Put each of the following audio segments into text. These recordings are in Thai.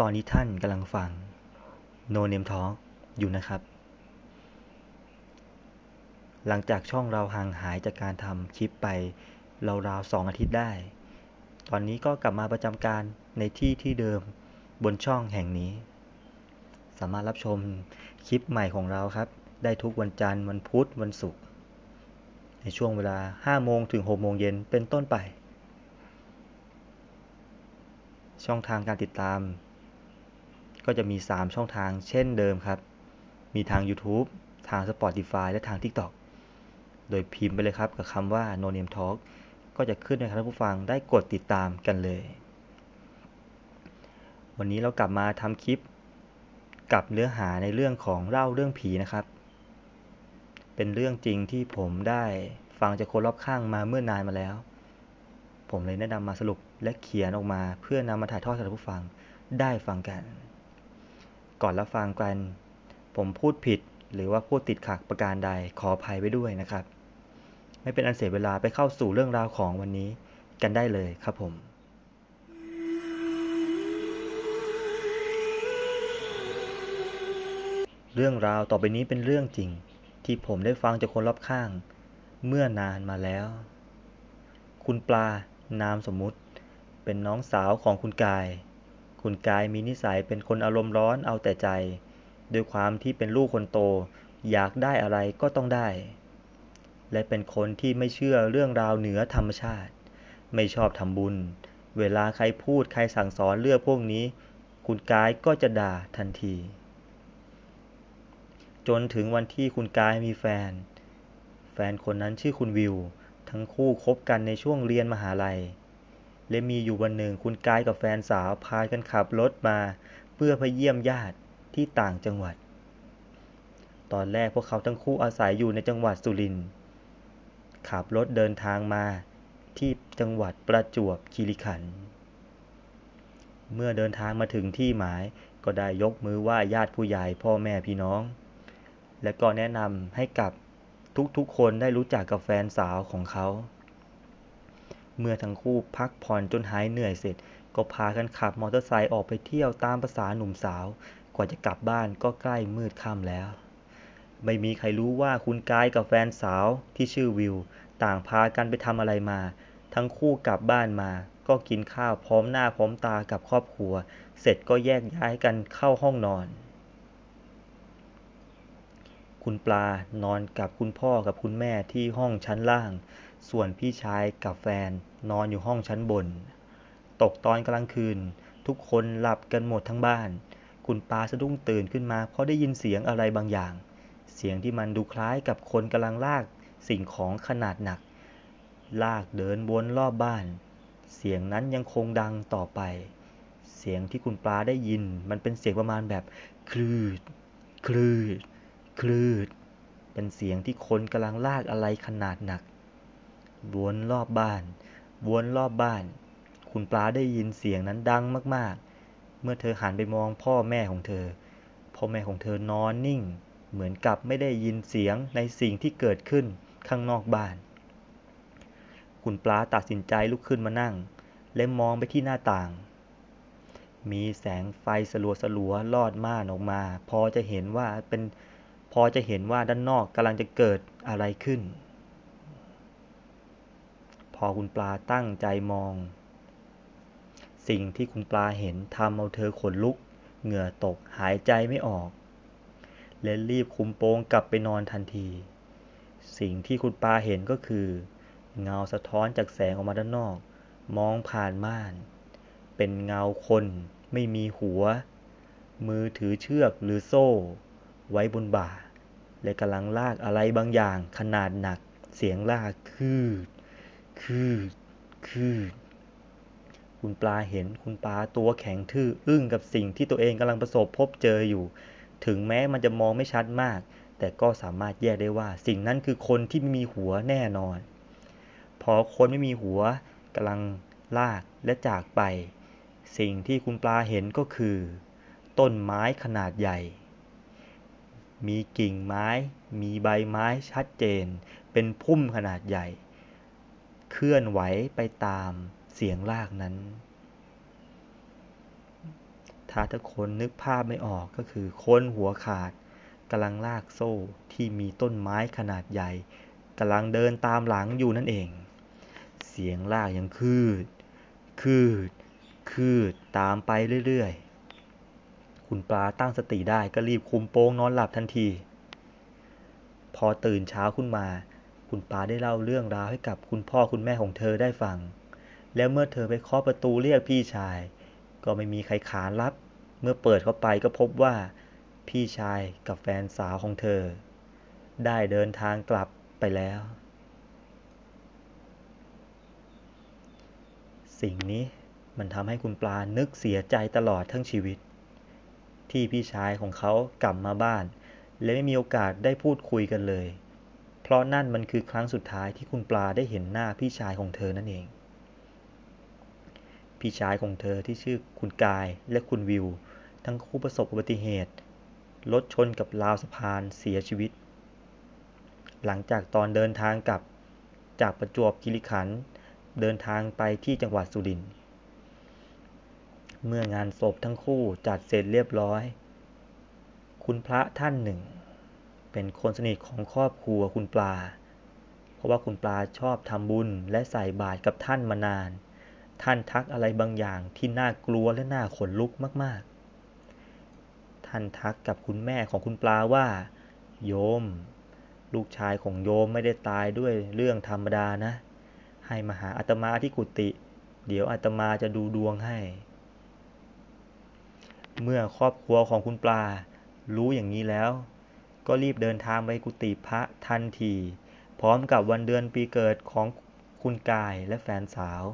ตอนนี้ท่านกำลังฟัง No Name Talk อยู่นะครับ หลังจากช่องเราห่างหายจากการทำคลิปไปราวๆสองอาทิตย์ได้ ตอนนี้ก็กลับมาประจำการในที่ที่เดิมบนช่องแห่งนี้ สามารถรับชมคลิปใหม่ของเราครับ ได้ทุกวันจันทร์วันพุธวันศุกร์ในช่วงเวลา 5 โมงถึง 6 โมงเย็นเป็นต้นไป ช่องทางการติดตาม ก็จะมี 3 ช่องทางเช่นเดิมครับ มีทาง YouTube ทาง Spotify และทาง TikTok โดยพิมพ์ไปเลยครับกับคำว่า No Name Talk ก็จะขึ้นในครับท่านผู้ฟังได้กดติดตามกันเลย วันนี้เรากลับมาทำคลิปกับเนื้อหาในเรื่องของเล่าเรื่องผีนะครับ เป็นเรื่องจริงที่ผมได้ฟังจากคนรอบข้างมาเมื่อนานมาแล้ว ผมเลยแนะนำมาสรุปและเขียนออกมา เพื่อนำมาถ่ายทอดให้ท่านผู้ฟังได้ฟังกัน ก่อนรับฟังกัน ผมพูดผิดหรือว่าพูดติดขัดประการใดขออภัยไว้ด้วยนะครับ ไม่เป็นอันเสียเวลาไปเข้าสู่เรื่องราวของวันนี้กันได้เลยครับผมเรื่องราวต่อไปนี้เป็นเรื่องจริง ที่ผมได้ฟังจากคนรอบข้าง เมื่อนานมาแล้ว คุณปลานามสมมุติ เป็นน้องสาวของคุณกาย คุณกายมีนิสัยเป็นคนอารมณ์ร้อนเอาแต่ใจ ด้วยความที่เป็นลูกคนโต อยากได้อะไรก็ต้องได้ และเป็นคนที่ไม่เชื่อเรื่องราวเหนือธรรมชาติ ไม่ชอบทำบุญ เวลาใครพูดใครสั่งสอนเรื่องพวกนี้ คุณกายก็จะด่าทันที จนถึงวันที่คุณกายมีแฟน แฟนคนนั้นชื่อคุณวิว ทั้งคู่คบกันในช่วงเรียนมหาลัย และมีอยู่วันหนึ่งคุณกายกับแฟนสาวพากันขับรถมา เพื่อไปเยี่ยมญาติที่ต่างจังหวัด ตอนแรกพวกเขาทั้งคู่อาศัยอยู่ในจังหวัดสุรินทร์ขับรถเดินทางมาที่จังหวัดประจวบคีรีขันธ์เมื่อเดินทางมาถึงที่หมายก็ได้ยกมือไหว้ญาติผู้ใหญ่พ่อแม่พี่น้อง และก็แนะนำให้กับทุกๆคนได้รู้จักกับแฟนสาวของเขา เมื่อทั้งคู่พักผ่อนจนหายเหนื่อยเสร็จ ก็พากันขับมอเตอร์ไซค์ออกไปเที่ยวตามภาษาหนุ่มสาว กว่าจะกลับบ้านก็ใกล้มืดค่ำแล้ว ไม่มีใครรู้ว่าคุณกายกับแฟนสาวที่ชื่อวิว ต่างพากันไปทำอะไรมา ทั้งคู่กลับบ้านมา ก็กินข้าวพร้อมหน้าพร้อมตากับครอบครัว เสร็จก็แยกย้ายกันเข้าห้องนอนคุณปลานอนกับคุณพ่อกับคุณแม่ที่ห้องชั้นล่าง ส่วนพี่ชายกับแฟนนอนอยู่ห้องชั้นบน ตกตอนกลางคืน ทุกคนหลับกันหมดทั้งบ้าน คุณปลาสะดุ้งตื่นขึ้นมา เพราะได้ยินเสียงอะไรบางอย่าง เสียงที่มันดูคล้ายกับคนกำลังลากสิ่งของขนาดหนัก ลากเดินวนรอบบ้าน เสียงนั้นยังคงดังต่อไป เสียงที่คุณปลาได้ยิน มันเป็นเสียงประมาณแบบคลืด คลืด คลืด เป็นเสียงที่คนกำลังลากอะไรขนาดหนัก วนรอบบ้าน วนรอบบ้าน คุณปลาได้ยินเสียงนั้นดังมากๆ เมื่อเธอหันไปมองพ่อแม่ของเธอ พ่อแม่ของเธอนอนนิ่ง เหมือนกับไม่ได้ยินเสียงในสิ่งที่เกิดขึ้นข้างนอกบ้าน คุณปลาตัดสินใจลุกขึ้นมานั่ง และมองไปที่หน้าต่าง มีแสงไฟสลัวสลัวลอดม่านออกมา พอจะเห็นว่าเป็นพอจะเห็นว่าด้านนอกกำลังจะเกิดอะไรขึ้น อคุณปลาตั้งใจมอง สิ่งที่คุณปลาเห็นทำเอาเธอขนลุก เหงื่อตกหายใจไม่ออกและรีบคุมโปงกลับไปนอนทันที สิ่งที่คุณปลาเห็นก็คือ เงาสะท้อนจากแสงออกมาด้านนอก มองผ่านม่าน เป็นเงาคนไม่มีหัว มือถือเชือกหรือโซ่ ไว้บนบ่า และกำลังลากอะไรบางอย่างขนาดหนัก เสียงลากคืด คืดคืดคุณปลาเห็นคุณปลาตัวแข็งทื่ออึ้งกับสิ่งที่ตัวเองกำลังประสบพบเจออยู่ ถึงแม้มันจะมองไม่ชัดมาก แต่ก็สามารถแยกได้ว่า สิ่งนั้นคือคนที่ไม่มีหัวแน่นอน พอคนไม่มีหัวกำลังลากและจากไป สิ่งที่คุณปลาเห็นก็คือ ต้นไม้ขนาดใหญ่ มีกิ่งไม้ มีใบไม้ชัดเจน เป็นพุ่มขนาดใหญ่ เคลื่อนไหวไปตามเสียงลากนั้น ถ้าทุกคนนึกภาพไม่ออกก็คือคนหัวขาดกำลังลากโซ่ที่มีต้นไม้ขนาดใหญ่กำลังเดินตามหลังอยู่นั่นเอง เสียงลากยังคืด คืด คืด ตามไปเรื่อยๆ คุณปลาตั้งสติได้ก็รีบคุมโปงนอนหลับทันที พอตื่นเช้าขึ้นมา คุณปลาได้เล่าเรื่องราวให้กับคุณพ่อคุณแม่ของเธอได้ฟัง แล้วเมื่อเธอไปเคาะประตูเรียกพี่ชาย ก็ไม่มีใครขานรับ เมื่อเปิดเข้าไปก็พบว่าพี่ชายกับแฟนสาวของเธอ ได้เดินทางกลับไปแล้ว สิ่งนี้มันทำให้คุณปลานึกเสียใจตลอดทั้งชีวิต ที่พี่ชายของเขากลับมาบ้าน และไม่มีโอกาสได้พูดคุยกันเลย เพราะนั่นมันคือครั้งสุดท้ายที่คุณปลาได้เห็นหน้าพี่ชายของเธอนั่นเอง พี่ชายของเธอที่ชื่อคุณกายและคุณวิว ทั้งคู่ประสบอุบัติเหตุ รถชนกับราวสะพานเสียชีวิต หลังจากตอนเดินทางกลับจากประจวบคีรีขันธ์เดินทางไปที่จังหวัดสุรินทร์เมื่องานศพทั้งคู่จัดเสร็จเรียบร้อย คุณพระท่านหนึ่ง เป็นคนสนิทของครอบครัวคุณปลา เพราะว่าคุณปลาชอบทำบุญและใส่บาตรกับท่านมานาน ท่านทักอะไรบางอย่างที่น่ากลัวและน่าขนลุกมาก ๆ ท่านทักกับคุณแม่ของคุณปลาว่า โยม ลูกชายของโยมไม่ได้ตายด้วยเรื่องธรรมดานะ ให้มาหาอาตมาที่กุฏิเดี๋ยวอาตมาจะดูดวงให้ เมื่อครอบครัวของคุณปลารู้อย่างนี้แล้ว ก็รีบเดินทางไปกุฏิพระทันที พร้อมกับวันเดือนปีเกิดของคุณกายและแฟนสาว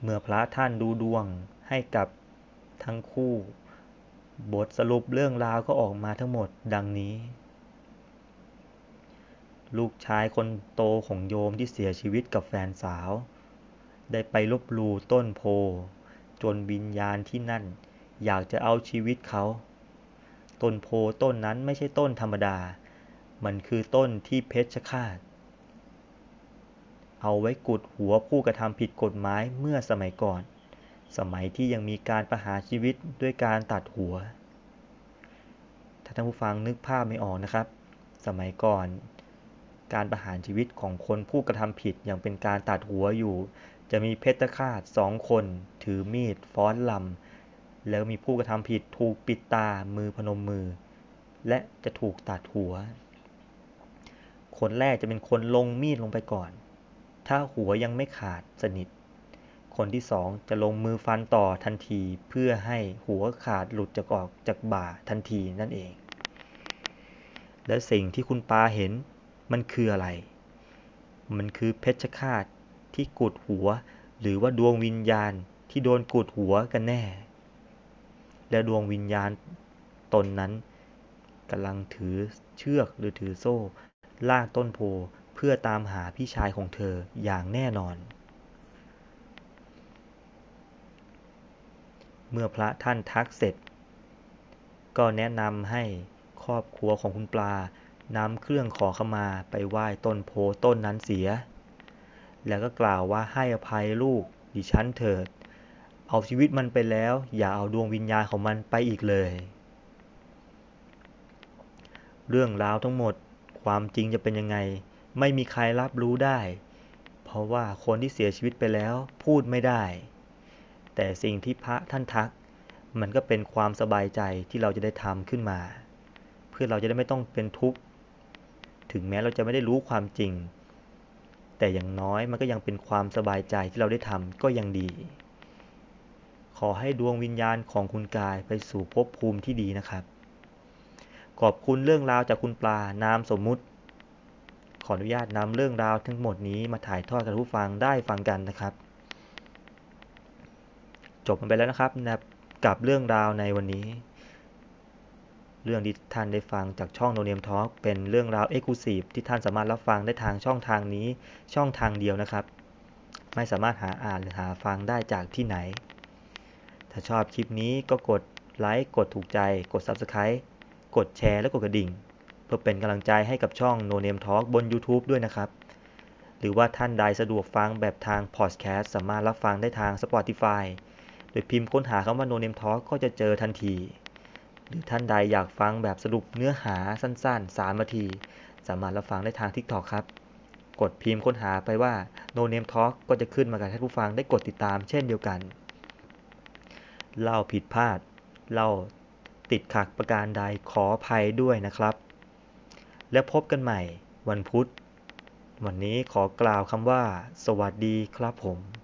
เมื่อพระท่านดูดวงให้กับทั้งคู่ บทสรุปเรื่องราวก็ออกมาทั้งหมดดังนี้ ลูกชายคนโตของโยมที่เสียชีวิตกับแฟนสาว ได้ไปลบลูต้นโพ จนวิญญาณที่นั่น อยากจะเอาชีวิตเขา ต้นโพต้นนั้นไม่ใช่ต้นธรรมดา มันคือต้นที่เพชฌฆาต เอาไว้กุดหัวผู้กระทำผิดกฎหมายเมื่อสมัยก่อน สมัยที่ยังมีการประหารชีวิตด้วยการตัดหัว ถ้าท่านผู้ฟังนึกภาพไม่ออกนะครับ สมัยก่อน การประหารชีวิตของคนผู้กระทำผิดยังเป็นการตัดหัวอยู่ จะมีเพชฌฆาตสองคน ถือมีดฟ้อนลำ แล้วมีผู้กระทำผิดถูกปิดตามือพนมมือ และจะถูกตัดหัว คนแรกจะเป็นคนลงมีดลงไปก่อน ถ้าหัวยังไม่ขาดสนิท คนที่สองจะลงมือฟันต่อทันทีเพื่อให้หัวขาดหลุดจากออกจากบ่าทันทีนั่นเอง และสิ่งที่คุณปาเห็นมันคืออะไร มันคือเพชฌฆาตที่กุดหัว หรือว่าดวงวิญญาณที่โดนกุดหัวกันแน่ และดวงวิญญาณตนนั้นกำลังถือเชือกหรือถือโซ่ ลากต้นโพเพื่อตามหาพี่ชายของเธออย่างแน่นอน เมื่อพระท่านทักเสร็จ ก็แนะนำให้ครอบครัวของคุณปลานำเครื่องขอขมาไปไหว้ต้นโพต้นนั้นเสีย แล้วก็กล่าวว่าให้อภัยลูกดิฉันเถิด เอาชีวิตมันไปแล้ว อย่าเอาดวงวิญญาณของมันไปอีกเลย เรื่องราวทั้งหมดความจริงจะเป็นยังไง ไม่มีใครรับรู้ได้ เพราะว่าคนที่เสียชีวิตไปแล้วพูดไม่ได้ แต่สิ่งที่พระท่านทัก มันก็เป็นความสบายใจที่เราจะได้ทำขึ้นมา เพื่อเราจะได้ไม่ต้องเป็นทุกข์ถึงแม้เราจะไม่ได้รู้ความจริง แต่อย่างน้อยมันก็ยังเป็นความสบายใจที่เราได้ทำก็ยังดี ขอให้ดวงวิญญาณของคุณกายไปสู่ภพภูมิที่ดีนะครับ ขอบคุณเรื่องราวจากคุณปลานามสมมุติ ขออนุญาตนำเรื่องราวทั้งหมดนี้มาถ่ายทอดกับผู้ฟังได้ฟังกันนะครับ จบกันไปแล้วนะครับนะกับเรื่องราวในวันนี้ เรื่องที่ท่านได้ฟังจากช่องโนเนียมทอล์กเป็นเรื่องราวเอ็กซ์คลูซีฟที่ท่านสามารถรับฟังได้ทางช่องทางนี้ช่องทางเดียวนะครับ ไม่สามารถหาอ่านหรือหาฟังได้จากที่ไหน ถ้าชอบคลิปนี้ก็กดไลค์ กดถูกใจ กด Subscribe กดแชร์และกดกระดิ่ง เพื่อเป็นกำลังใจให้กับช่อง No Name Talk บน YouTube ด้วยนะครับ หรือว่าท่านใดสะดวกฟังแบบทาง Podcast สามารถรับฟังได้ทาง Spotify โดยพิมพ์ค้นหาคำว่า No Name Talk ก็จะเจอทันที หรือท่านใดอยากฟังแบบสรุปเนื้อหาสั้นๆ 3 นาที สามารถรับฟังได้ทาง TikTok ครับ กดพิมพ์ค้นหาไปว่า No Name Talk ก็จะขึ้นมากับท่านผู้ฟังได้กดติดตามเช่นเดียวกัน เล่าผิดพลาด เล่าติดขัดประการใดขออภัยด้วยนะครับ และพบกันใหม่วันพุธ วันนี้ขอกล่าวคำว่า สวัสดีครับผม